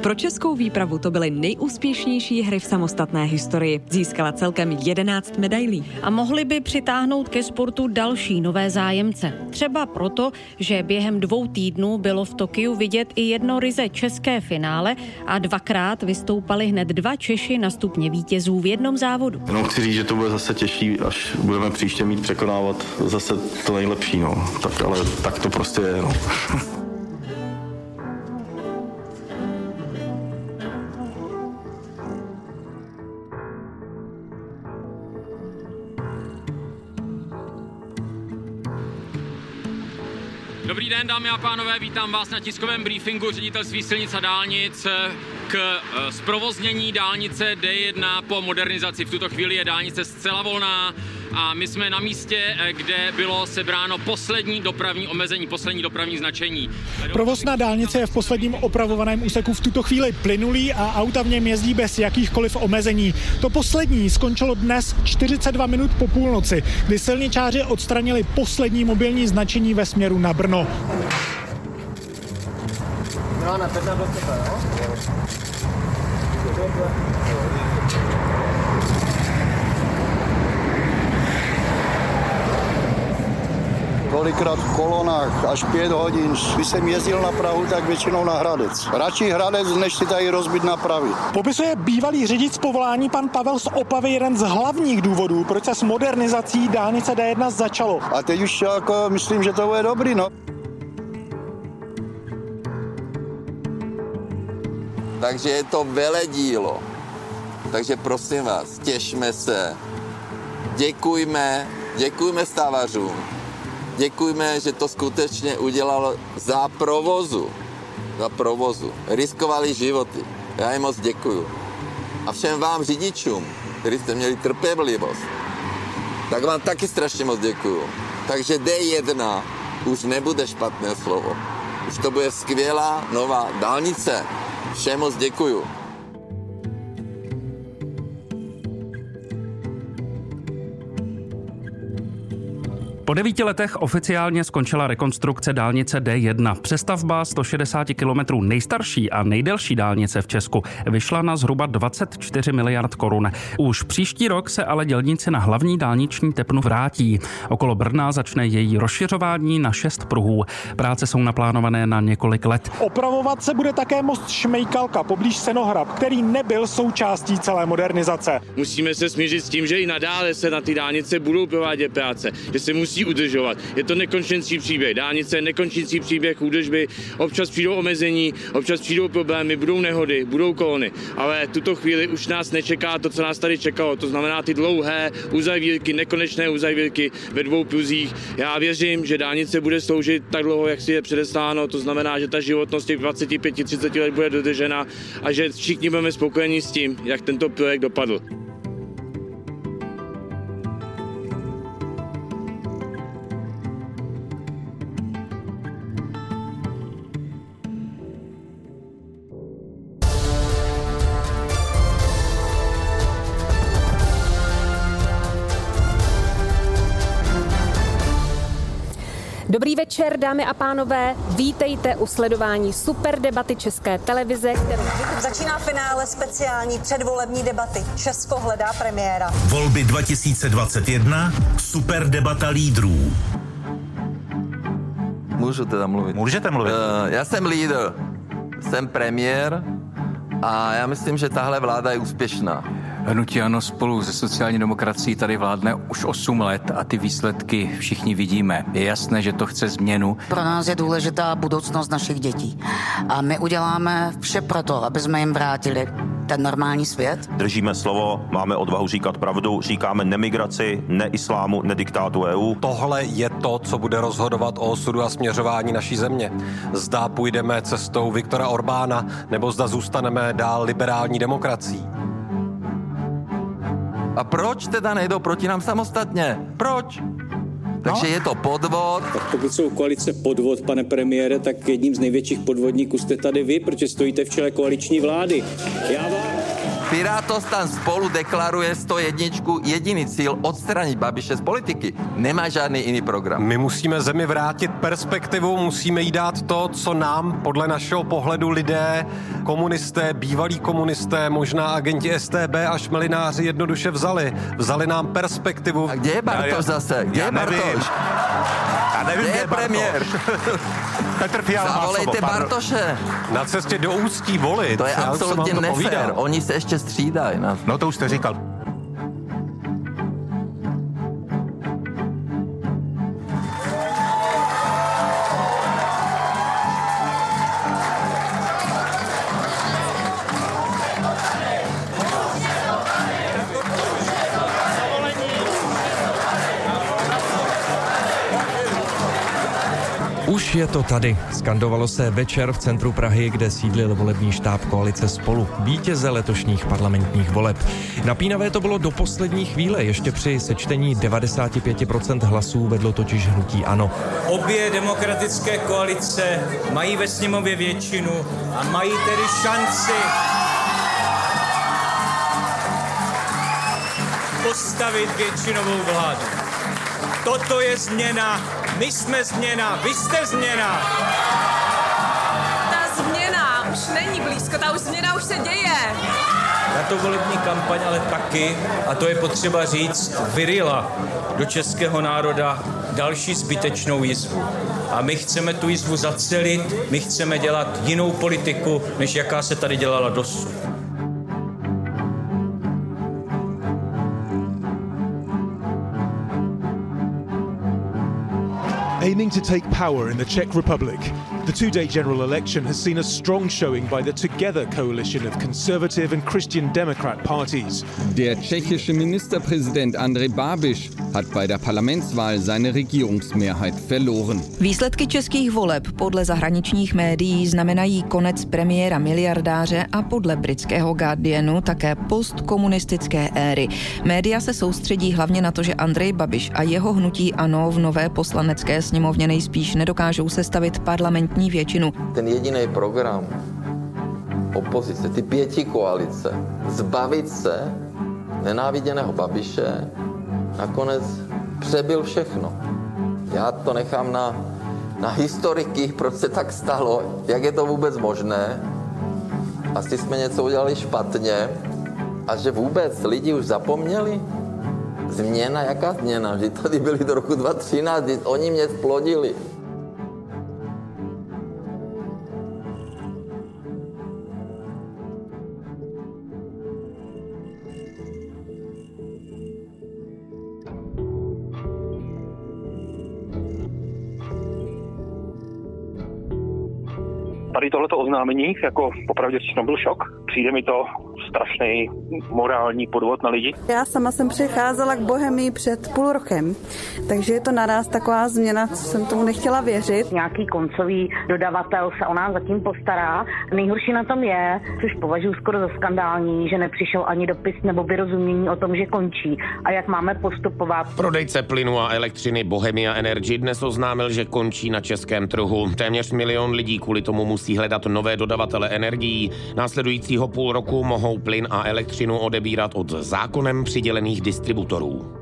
Pro českou výpravu to byly nejúspěšnější hry v samostatné historii. Získala celkem 11 medailí. A mohli by přitáhnout ke sportu další nové zájemce. Třeba proto, že během dvou týdnů bylo v Tokiu vidět i jedno ryze české finále a dvakrát vystoupali hned dva Češi na stupně vítězů v jednom závodu. Jenom chci říct, že to bude zase těžší, až budeme příště mít překonávat zase to nejlepší, no. Tak ale tak to prostě je, no. [laughs] Dobrý den, dámy a pánové, vítám vás na tiskovém briefingu ředitelství silnic a dálnic k eh, zprovoznění dálnice D1 po modernizaci. V tuto chvíli je dálnice zcela volná a my jsme na místě, eh, kde bylo sebráno poslední dopravní omezení, poslední dopravní značení. Provoz na dálnici je v posledním opravovaném úseku v tuto chvíli plynulý a auta v něm jezdí bez jakýchkoliv omezení. To poslední skončilo dnes 42 minut po půlnoci, kdy silničáři odstranili poslední mobilní značení ve směru na Brno. Teď na kolikrát v kolonách až pět hodin. Když jsem jezdil na Prahu, tak většinou na Hradec. Radši Hradec, než si tady rozbit na Prahy. Popisuje bývalý řidič z povolání pan Pavel z Opavy jeden z hlavních důvodů, proč se s modernizací dálnice D1 začalo. A teď už jako myslím, že to bude dobrý, no. Takže je to veledílo. Takže prosím vás, těšme se, děkujme, děkujme stávařům, děkujme, že to skutečně udělalo za provozu. Za provozu. Riskovali životy. Já jim moc děkuju. A všem vám řidičům, kteří jste měli trpělivost, tak vám taky strašně moc děkuju. Takže D1 už nebude špatné slovo. Už to bude skvělá nová dálnice. Všem moc děkuju. Po devíti letech oficiálně skončila rekonstrukce dálnice D1. Přestavba 160 km nejstarší a nejdelší dálnice v Česku vyšla na zhruba 24 miliard korun. Už příští rok se ale dělníci na hlavní dálniční tepnu vrátí. Okolo Brna začne její rozšiřování na šest pruhů. Práce jsou naplánované na několik let. Opravovat se bude také most Šmejkalka poblíž Senohrab, který nebyl součástí celé modernizace. Musíme se smířit s tím, že i nadále se na ty dálnice budou provádět práce, že se musí udržovat. Je to nekončící příběh. Dálnice je nekončící příběh údržby. Občas přijdou omezení, občas přijdou problémy, budou nehody, budou kolony. Ale tuto chvíli už nás nečeká to, co nás tady čekalo. To znamená ty dlouhé uzavírky, nekonečné uzavírky ve dvou pruzích. Já věřím, že dálnice bude sloužit tak dlouho, jak si je předesláno. To znamená, že ta životnost těch 25-30 let bude dodržena a že všichni budeme spokojeni s tím, jak tento projekt dopadl. Večer, dámy a pánové. Vítejte u sledování super debaty České televize, kterou... Začíná finále speciální předvolební debaty. Česko hledá premiéra. Volby 2021, super debata lídrů. Můžu teda mluvit. Můžete mluvit. Uh, já jsem lídr, jsem premiér a já myslím, že tahle vláda je úspěšná. Hnutí Ano spolu se sociální demokracií tady vládne už 8 let a ty výsledky všichni vidíme. Je jasné, že to chce změnu. Pro nás je důležitá budoucnost našich dětí. A my uděláme vše pro to, aby jsme jim vrátili ten normální svět. Držíme slovo, máme odvahu říkat pravdu, říkáme nemigraci, ne islámu, ne diktátu EU. Tohle je to, co bude rozhodovat o osudu a směřování naší země. Zda půjdeme cestou Viktora Orbána, nebo zda zůstaneme dál liberální demokracií. A proč teda nejdou proti nám samostatně? Proč? Takže no. je to podvod. Tak pokud jsou koalice podvod, pane premiére, tak jedním z největších podvodníků jste tady vy, protože stojíte v čele koaliční vlády. Já vám... Pirátostan spolu deklaruje 101 jediný cíl odstranit Babiše z politiky. Nemá žádný jiný program. My musíme zemi vrátit perspektivu, musíme jí dát to, co nám podle našeho pohledu lidé, komunisté, bývalí komunisté, možná agenti STB a šmelináři jednoduše vzali. Vzali nám perspektivu. A kde je Bartoš zase? Kde je Bartoš? Já nevím, kde je premiér? [laughs] Petr Fiala Zavolejte Bartoše. Na cestě do Ústí volit. To je absolutně nefér. Oni se ještě střídají. No to už jste říkal. Už je to tady. Skandovalo se večer v centru Prahy, kde sídlil volební štáb koalice spolu. Vítěze letošních parlamentních voleb. Napínavé to bylo do poslední chvíle. Ještě při sečtení 95% hlasů vedlo totiž hnutí ANO. Obě demokratické koalice mají ve sněmově většinu a mají tedy šanci postavit většinovou vládu. Toto je změna, my jsme změna, vy jste změna. Ta změna už není blízko, ta už změna už se děje. Na to volební kampaň ale taky, a to je potřeba říct, vyrila do českého národa další zbytečnou jizvu. A my chceme tu jizvu zacelit, my chceme dělat jinou politiku, než jaká se tady dělala dosud. Aiming to take power in the Czech Republic, the two day general election has seen a strong showing by the Together coalition of Conservative and Christian Democrat parties. Der tschechische Ministerpräsident Andrej Babiš hat bei der Parlamentswahl seine Regierungsmehrheit verloren. Výsledky českých voleb podle zahraničních médií znamenají konec premiéra miliardáře a podle britského Guardianu také postkomunistické éry. Média se soustředí hlavně na to, že Andrej Babiš a jeho hnutí ANO v nové poslanecké sněmovně nejspíš nedokážou sestavit parlamentní většinu. Ten jediný program opozice, ty pěti koalice, zbavit se nenáviděného Babiše, nakonec přebyl všechno. Já to nechám na, na historiky, proč se tak stalo, jak je to vůbec možné. Asi jsme něco udělali špatně a že vůbec lidi už zapomněli. Změna, jaká změna? Že tady byli do roku 2013, oni mě splodili. Tady tohleto oznámení, jako popravdě řečeno byl šok. Přijde mi to strašný morální podvod na lidi. Já sama jsem přicházela k Bohemii před půl rokem, takže je to naraz taková změna, co jsem tomu nechtěla věřit. Nějaký koncový dodavatel se o nás zatím postará. Nejhorší na tom je, což považuji skoro za skandální, že nepřišel ani dopis nebo vyrozumění o tom, že končí a jak máme postupovat. Prodejce plynu a elektřiny Bohemia Energy dnes oznámil, že končí na českém trhu. Téměř milion lidí kvůli tomu musí hledat nové dodavatele energií. Následujícího půl roku mohou plyn a elektřinu odebírat od zákonem přidělených distributorů.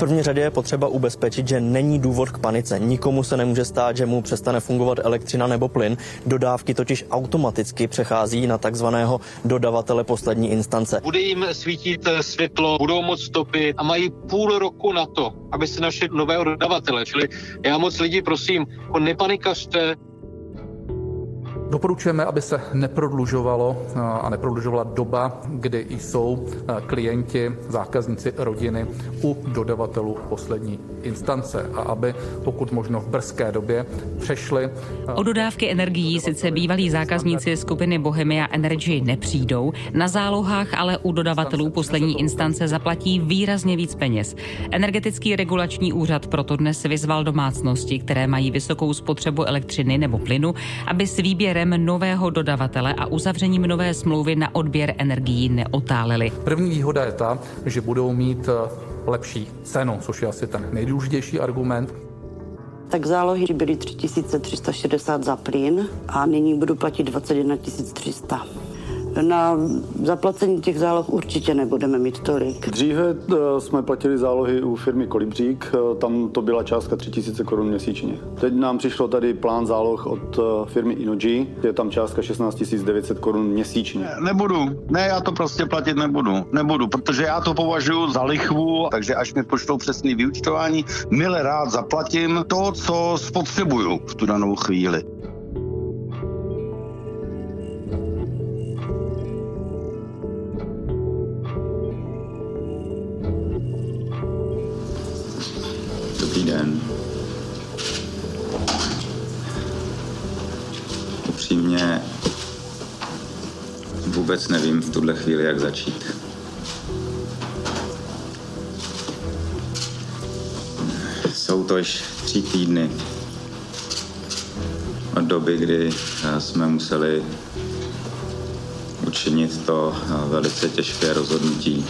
První řadě je potřeba ubezpečit, že není důvod k panice. Nikomu se nemůže stát, že mu přestane fungovat elektřina nebo plyn. Dodávky totiž automaticky přechází na takzvaného dodavatele poslední instance. Bude jim svítit světlo, budou moc stopy a mají půl roku na to, aby se našli nového dodavatele. Čili já moc lidi prosím, jako nepanikařte, Doporučujeme, aby se neprodlužovalo a neprodlužovala doba, kdy jsou klienti, zákazníci rodiny u dodavatelů poslední instance a aby pokud možno v brzké době přešli. O dodávky energií sice bývalí zákazníci skupiny Bohemia Energy nepřijdou, na zálohách ale u dodavatelů poslední instance zaplatí výrazně víc peněz. Energetický regulační úřad proto dnes vyzval domácnosti, které mají vysokou spotřebu elektřiny nebo plynu, aby s výběrem nového dodavatele a uzavřením nové smlouvy na odběr energií neotáleli. První výhoda je ta, že budou mít lepší cenu, což je asi ten nejdůležitější argument. Tak zálohy byly 3360 za plyn a nyní budu platit 21 300. Na zaplacení těch záloh určitě nebudeme mít tolik. Dříve eh, jsme platili zálohy u firmy Kolibřík, eh, tam to byla částka 3000 korun měsíčně. Teď nám přišlo tady plán záloh od eh, firmy Inoji, je tam částka 16 900 korun měsíčně. Ne, nebudu, ne, já to prostě platit nebudu, nebudu, protože já to považuji za lichvu, takže až mi pošlou přesný vyučtování, mile rád zaplatím to, co spotřebuju v tu danou chvíli. Dobrý den. Upřímně vůbec nevím v tuhle chvíli, jak začít. Jsou to již tři týdny od doby, kdy eh, jsme museli učinit to eh, velice těžké rozhodnutí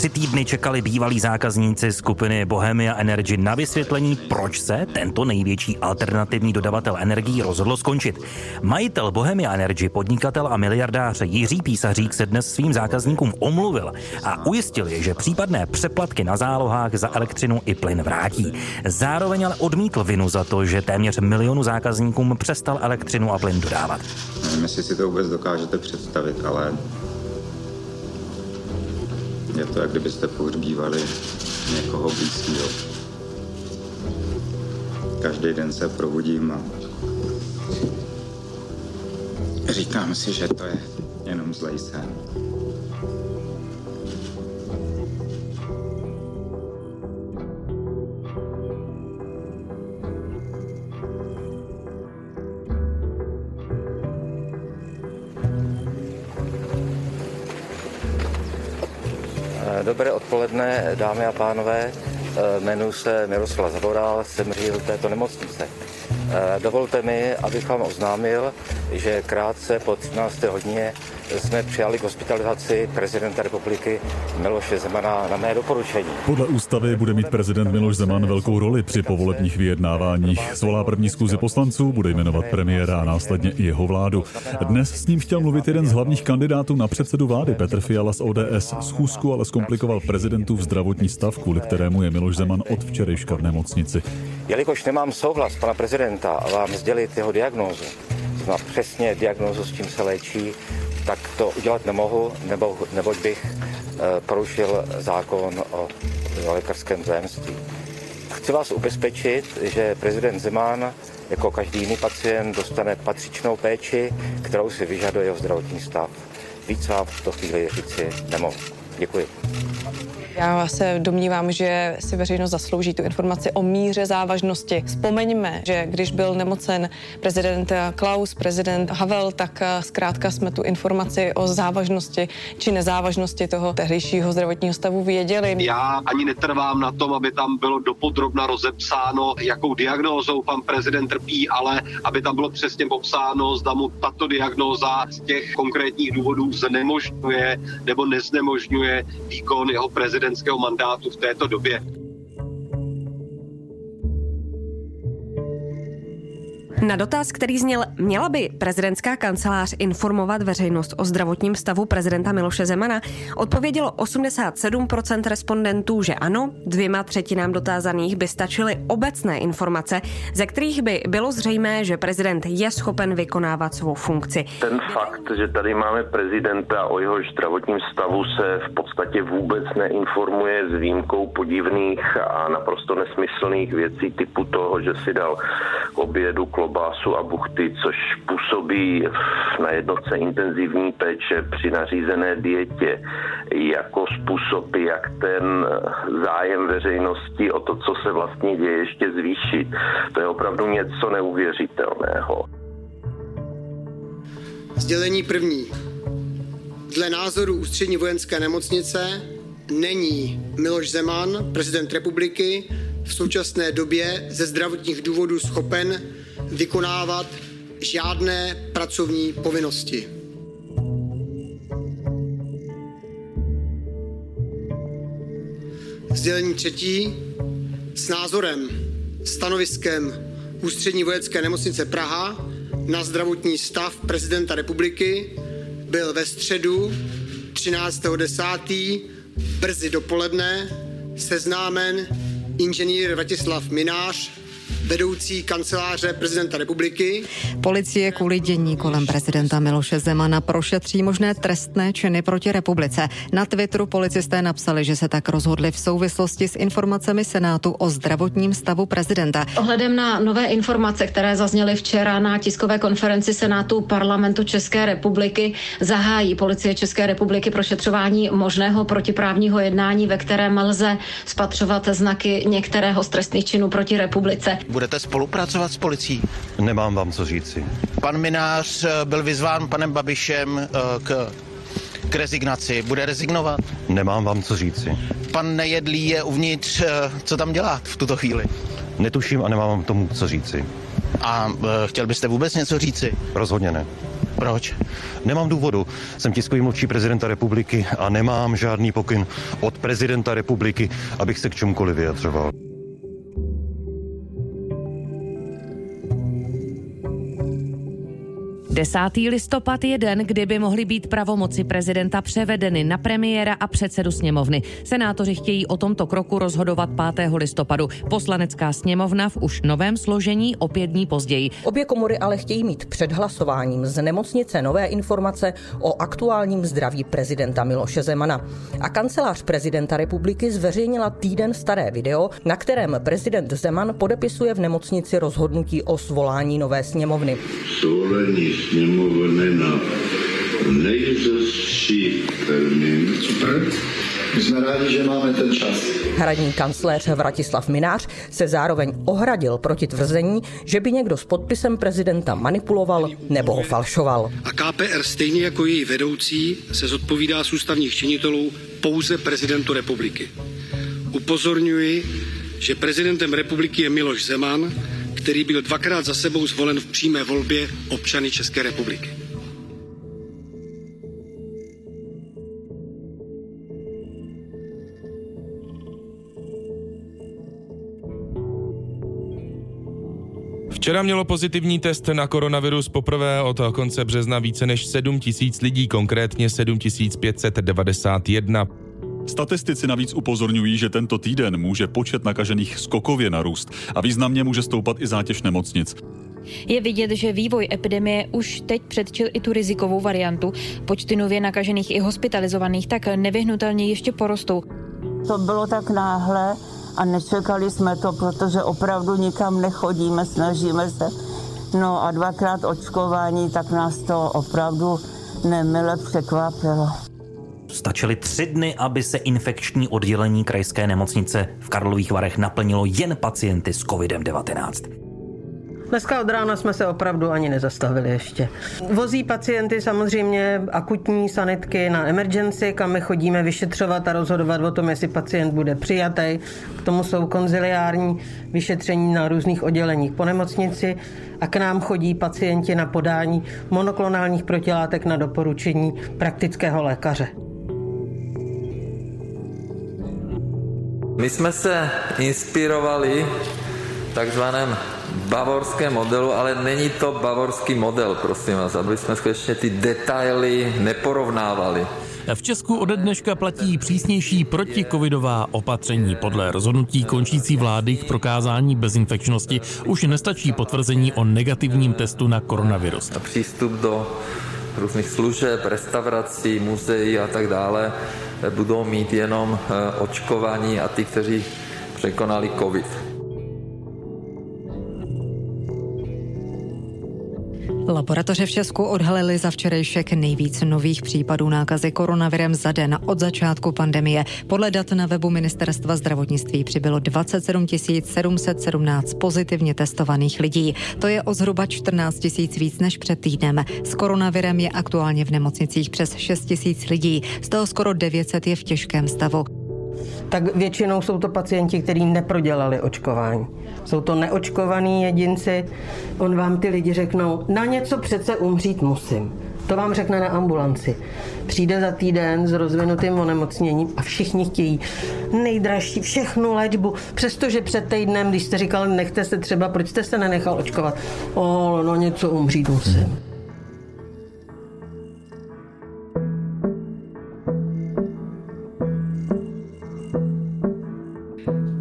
Tři týdny čekali bývalí zákazníci skupiny Bohemia Energy na vysvětlení, proč se tento největší alternativní dodavatel energií rozhodl skončit. Majitel Bohemia Energy, podnikatel a miliardář Jiří Písařík se dnes svým zákazníkům omluvil a ujistil je, že případné přeplatky na zálohách za elektřinu i plyn vrátí. Zároveň ale odmítl vinu za to, že téměř milionu zákazníkům přestal elektřinu a plyn dodávat. Nevím, jestli si to vůbec dokážete představit, ale je to, jak kdybyste pohřbívali někoho blízkého. Každý den se probudím a říkám si, že to je jenom zlej sen. odpoledne, dámy a pánové. Eh, jmenuji se Miroslav Zavoral, jsem ředitel této nemocnice. Eh, dovolte mi, abych vám oznámil, že krátce po 13. hodině jsme přijali k hospitalizaci prezidenta republiky Miloše Zemana na mé doporučení. Podle ústavy bude mít prezident Miloš Zeman velkou roli při povolebních vyjednáváních. Zvolá první zkuzi poslanců, bude jmenovat premiéra a následně i jeho vládu. Dnes s ním chtěl mluvit jeden z hlavních kandidátů na předsedu vlády, Petr Fiala z ODS. Schůzku ale zkomplikoval prezidentův zdravotní stav, kvůli kterému je Miloš Zeman od včerejška v nemocnici. Jelikož nemám souhlas pana prezidenta a vám sdělit jeho diagnózu, zná přesně diagnózu, s čím se léčí, tak to udělat nemohu, nebo, neboť bych e, porušil zákon o lékařském tajemství. Chci vás ubezpečit, že prezident Zeman jako každý jiný pacient dostane patřičnou péči, kterou si vyžaduje jeho zdravotní stav. Víc vám v tuto chvíli říci nemohu. Děkuji. Já se domnívám, že si veřejnost zaslouží tu informaci o míře závažnosti. Vzpomeňme, že když byl nemocen prezident Klaus, prezident Havel, tak eh, zkrátka jsme tu informaci o závažnosti či nezávažnosti toho tehdejšího zdravotního stavu věděli. Já ani netrvám na tom, aby tam bylo dopodrobna rozepsáno, jakou diagnózou pan prezident trpí, ale aby tam bylo přesně popsáno, zda mu tato diagnóza z těch konkrétních důvodů znemožňuje nebo neznemožňuje výkon jeho prezidenta prezidentského mandátu v této době. Na dotaz, který zněl, měla by prezidentská kancelář informovat veřejnost o zdravotním stavu prezidenta Miloše Zemana, odpovědělo 87% respondentů, že ano, dvěma třetinám dotázaných by stačily obecné informace, ze kterých by bylo zřejmé, že prezident je schopen vykonávat svou funkci. Ten fakt, že tady máme prezidenta o jeho zdravotním stavu se v podstatě vůbec neinformuje s výjimkou podivných a naprosto nesmyslných věcí typu toho, že si dal obědu klobou klobásu a buchty, což působí na jednotce intenzivní péče při nařízené dietě jako způsob, jak ten zájem veřejnosti o to, co se vlastně děje, ještě zvýšit. To je opravdu něco neuvěřitelného. Sdělení první. Dle názoru Ústřední vojenské nemocnice není Miloš Zeman, prezident republiky, v současné době ze zdravotních důvodů schopen vykonávat žádné pracovní povinnosti. Sdělení třetí s názorem, stanoviskem Ústřední vojenské nemocnice Praha na zdravotní stav prezidenta republiky byl ve středu 13.10. brzy dopoledne seznámen inženýr Vratislav Minář, vedoucí kanceláře prezidenta republiky. Policie kvůli dění kolem prezidenta Miloše Zemana prošetří možné trestné činy proti republice. Na Twitteru policisté napsali, že se tak rozhodli v souvislosti s informacemi Senátu o zdravotním stavu prezidenta. Ohledem na nové informace, které zazněly včera na tiskové konferenci Senátu parlamentu České republiky, zahájí policie České republiky prošetřování možného protiprávního jednání, ve kterém lze spatřovat znaky některého z trestných činů proti republice. Budete spolupracovat s policií? Nemám vám co říci. Pan Minář eh, byl vyzván panem Babišem eh, k k rezignaci. Bude rezignovat? Nemám vám co říci. Pan Nejedlý je uvnitř, eh, co tam dělá v tuto chvíli? Netuším a nemám vám tomu co říci. A e, chtěl byste vůbec něco říci? Rozhodně ne. Proč? Nemám důvodu. Jsem tiskový mluvčí prezidenta republiky a nemám žádný pokyn od prezidenta republiky, abych se k čemukoliv vyjadřoval. 10. listopad je den, kdy by mohly být pravomoci prezidenta převedeny na premiéra a předsedu sněmovny. Senátoři chtějí o tomto kroku rozhodovat 5. listopadu. Poslanecká sněmovna v už novém složení o pět dní později. Obě komory ale chtějí mít před hlasováním z nemocnice nové informace o aktuálním zdraví prezidenta Miloše Zemana. A kancelář prezidenta republiky zveřejnila týden staré video, na kterém prezident Zeman podepisuje v nemocnici rozhodnutí o svolání nové sněmovny. Svolení sněmovny na nejzastší termín. Super. My jsme rádi, že máme ten čas. Hradní kancléř Vratislav Minář se zároveň ohradil proti tvrzení, že by někdo s podpisem prezidenta manipuloval nebo ho falšoval. A KPR stejně jako její vedoucí se zodpovídá z ústavních činitelů pouze prezidentu republiky. Upozorňuji, že prezidentem republiky je Miloš Zeman, který byl dvakrát za sebou zvolen v přímé volbě občany České republiky. Včera mělo pozitivní test na koronavirus poprvé od konce března více než 7 tisíc lidí, konkrétně 7591. Statistici navíc upozorňují, že tento týden může počet nakažených skokově narůst a významně může stoupat i zátěž nemocnic. Je vidět, že vývoj epidemie už teď předčil i tu rizikovou variantu. Počty nově nakažených i hospitalizovaných tak nevyhnutelně ještě porostou. To bylo tak náhle a nečekali jsme to, protože opravdu nikam nechodíme, snažíme se. No a dvakrát očkování, tak nás to opravdu nemile překvapilo. Stačily tři dny, aby se infekční oddělení krajské nemocnice v Karlových Varech naplnilo jen pacienty s COVID-19. Dneska od rána jsme se opravdu ani nezastavili ještě. Vozí pacienty samozřejmě akutní sanitky na emergency, kam my chodíme vyšetřovat a rozhodovat o tom, jestli pacient bude přijatý. K tomu jsou konziliární vyšetření na různých odděleních po nemocnici a k nám chodí pacienti na podání monoklonálních protilátek na doporučení praktického lékaře. My jsme se inspirovali takzvaném bavorském modelu, ale není to bavorský model, prosím vás, aby jsme skutečně ty detaily neporovnávali. V Česku ode dneška platí přísnější protikovidová opatření. Podle rozhodnutí končící vlády k prokázání bezinfekčnosti už nestačí potvrzení o negativním testu na koronavirus. Přístup do různých služeb, restaurací, muzeí a tak dále budou mít jenom eh, očkování a ty, kteří překonali covid. Laboratoře v Česku odhalily za včerejšek nejvíc nových případů nákazy koronavirem za den od začátku pandemie. Podle dat na webu Ministerstva zdravotnictví přibylo 27 717 pozitivně testovaných lidí. To je o zhruba 14 tisíc víc než před týdnem. S koronavirem je aktuálně v nemocnicích přes 6 tisíc lidí, z toho skoro 900 je v těžkém stavu tak většinou jsou to pacienti, kteří neprodělali očkování. Jsou to neočkovaní jedinci, on vám ty lidi řeknou, na něco přece umřít musím. To vám řekne na ambulanci. Přijde za týden s rozvinutým onemocněním a všichni chtějí nejdražší všechnu léčbu. Přestože před týdnem, když jste říkal, nechte se třeba, proč jste se nenechal očkovat? O, no něco umřít musím.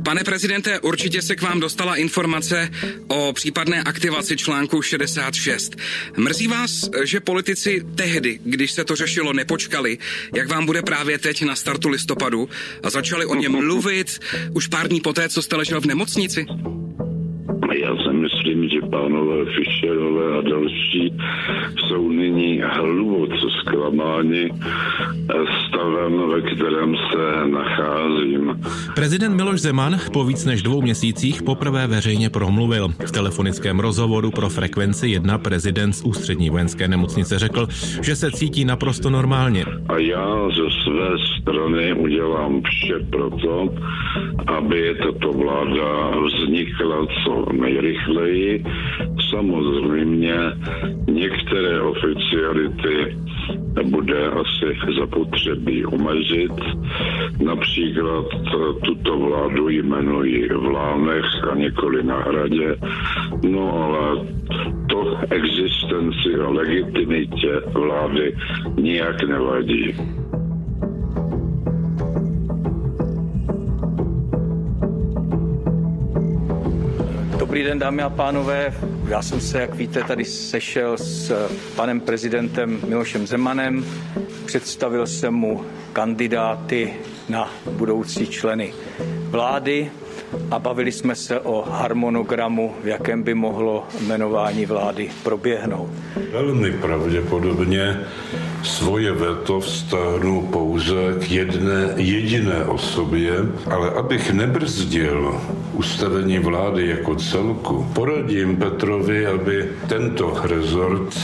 Pane prezidente, určitě se k vám dostala informace o případné aktivaci článku 66. Mrzí vás, že politici tehdy, když se to řešilo, nepočkali, jak vám bude právě teď na startu listopadu a začali o něm mluvit už pár dní poté, co jste ležel v nemocnici? Já si myslím, že pánové Fischerové a další jsou nyní hluboce zklamáni stavem, ve kterém se nacházím. Prezident Miloš Zeman po víc než dvou měsících poprvé veřejně promluvil. V telefonickém rozhovoru pro frekvenci 1 prezident z ústřední vojenské nemocnice řekl, že se cítí naprosto normálně. A já ze své strany udělám vše proto, aby tato vláda vznikla co nejrychleji. Samozřejmě některé oficiality bude asi zapotřebí omezit. Například tuto vládu jmenují v Lánech a nikoli na hradě. No ale to existenci a legitimitě vlády nijak nevadí. Dobrý den, dámy a pánové. Já jsem se, jak víte, tady sešel s panem prezidentem Milošem Zemanem. Představil jsem mu kandidáty na budoucí členy vlády a bavili jsme se o harmonogramu, v jakém by mohlo jmenování vlády proběhnout. Velmi pravděpodobně svoje veto vztáhnu pouze k jedné jediné osobě, ale abych nebrzdil ustavení vlády jako celku, poradím Petrovi, aby tento rezort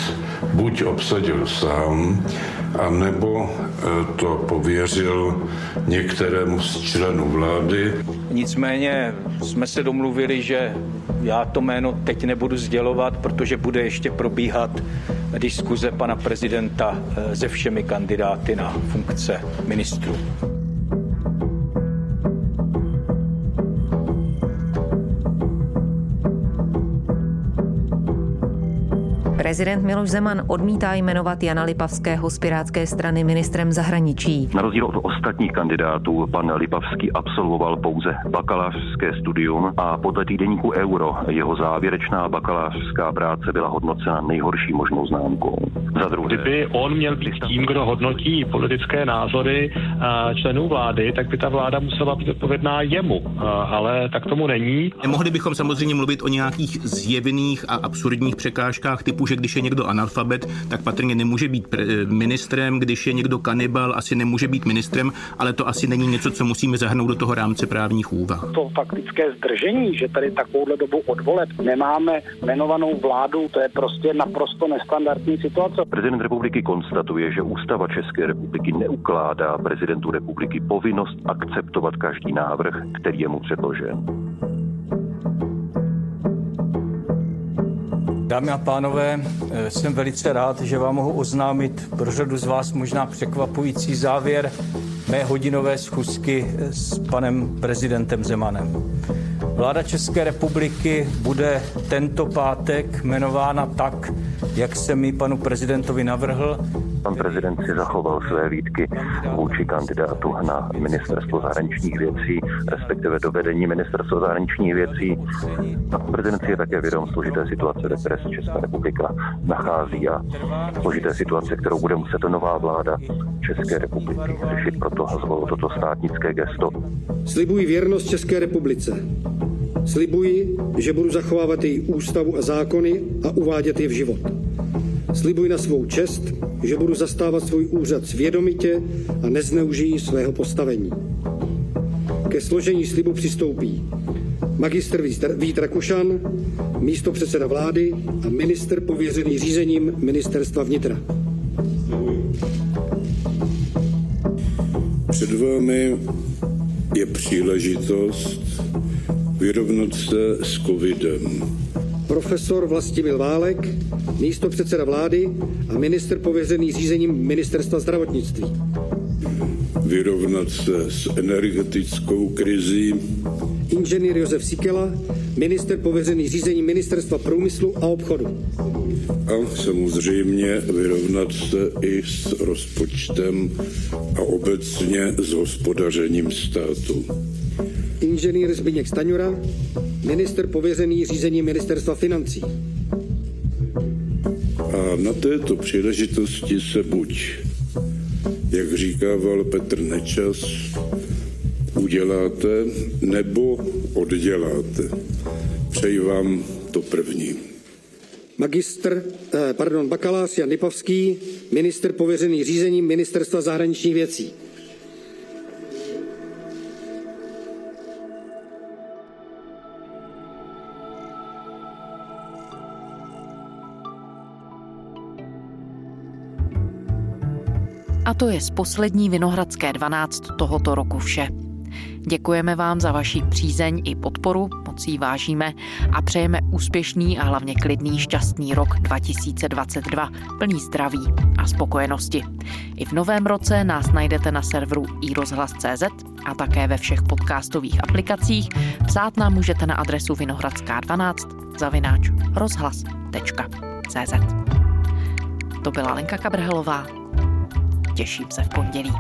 buď obsadil sám, a nebo e, to pověřil některému z členů vlády. Nicméně jsme se domluvili, že já to jméno teď nebudu sdělovat, protože bude ještě probíhat diskuze pana prezidenta e, se všemi kandidáty na funkce ministrů. Prezident Miloš Zeman odmítá jmenovat Jana Lipavského z Pirátské strany ministrem zahraničí. Na rozdíl od ostatních kandidátů, pan Lipavský absolvoval pouze bakalářské studium a podle týdeníku Euro jeho závěrečná bakalářská práce byla hodnocena nejhorší možnou známkou. Za druhé, Kdyby on měl být tím, kdo hodnotí politické názory členů vlády, tak by ta vláda musela být odpovědná jemu, ale tak tomu není. Mohli bychom samozřejmě mluvit o nějakých zjevných a absurdních překážkách typu, že když je někdo analfabet, tak patrně nemůže být ministrem, když je někdo kanibal, asi nemůže být ministrem, ale to asi není něco, co musíme zahrnout do toho rámce právních úvah. To faktické zdržení, že tady takovouhle dobu odvoleb nemáme jmenovanou vládu, to je prostě naprosto nestandardní situace. Prezident republiky konstatuje, že ústava České republiky neukládá prezidentu republiky povinnost akceptovat každý návrh, který je mu předložen. Dámy a pánové, eh, jsem velice rád, že vám mohu oznámit pro řadu z vás možná překvapující závěr mé hodinové schůzky eh, s panem prezidentem Zemanem. Vláda České republiky bude tento pátek jmenována tak, jak jsem mi panu prezidentovi navrhl. Pan prezident si zachoval své výtky vůči kandidátu na ministerstvo zahraničních věcí, respektive do vedení ministerstva zahraničních věcí. Pan prezident si je také vědom složité situace, ve které se Česká republika nachází a složité situace, kterou bude muset nová vláda České republiky řešit. Proto zvolil toto státnické gesto. Slibuji věrnost České republice. Slibuji, že budu zachovávat její ústavu a zákony a uvádět je v život. Slibuji na svou čest, že budu zastávat svůj úřad svědomitě a nezneužijí svého postavení. Ke složení slibu přistoupí magistr Vít Rakušan, místo předseda vlády a minister pověřený řízením ministerstva vnitra. Před vámi je příležitost vyrovnat se s covidem. Profesor Vlastimil Válek, místo předseda vlády a minister pověřený řízením ministerstva zdravotnictví. Vyrovnat se s energetickou krizí. Inženýr Josef Sikela, minister pověřený řízením ministerstva průmyslu a obchodu. A samozřejmě vyrovnat se i s rozpočtem a obecně s hospodařením státu inženýr Zbigněk Staňura, minister pověřený řízení ministerstva financí. A na této příležitosti se buď, jak říkával Petr Nečas, uděláte nebo odděláte. Přeji vám to první. magistr, eh, pardon, bakalář Jan Lipovský, minister pověřený řízením Ministerstva zahraničních věcí. A to je z poslední Vinohradské 12 tohoto roku vše. Děkujeme vám za vaši přízeň i podporu, moc jí vážíme a přejeme úspěšný a hlavně klidný, šťastný rok 2022, plný zdraví a spokojenosti. I v novém roce nás najdete na serveru iRozhlas.cz a také ve všech podcastových aplikacích. Psát nám můžete na adresu vinohradská12 zavináč rozhlas.cz To byla Lenka Kabrhelová. Těším se v pondělí.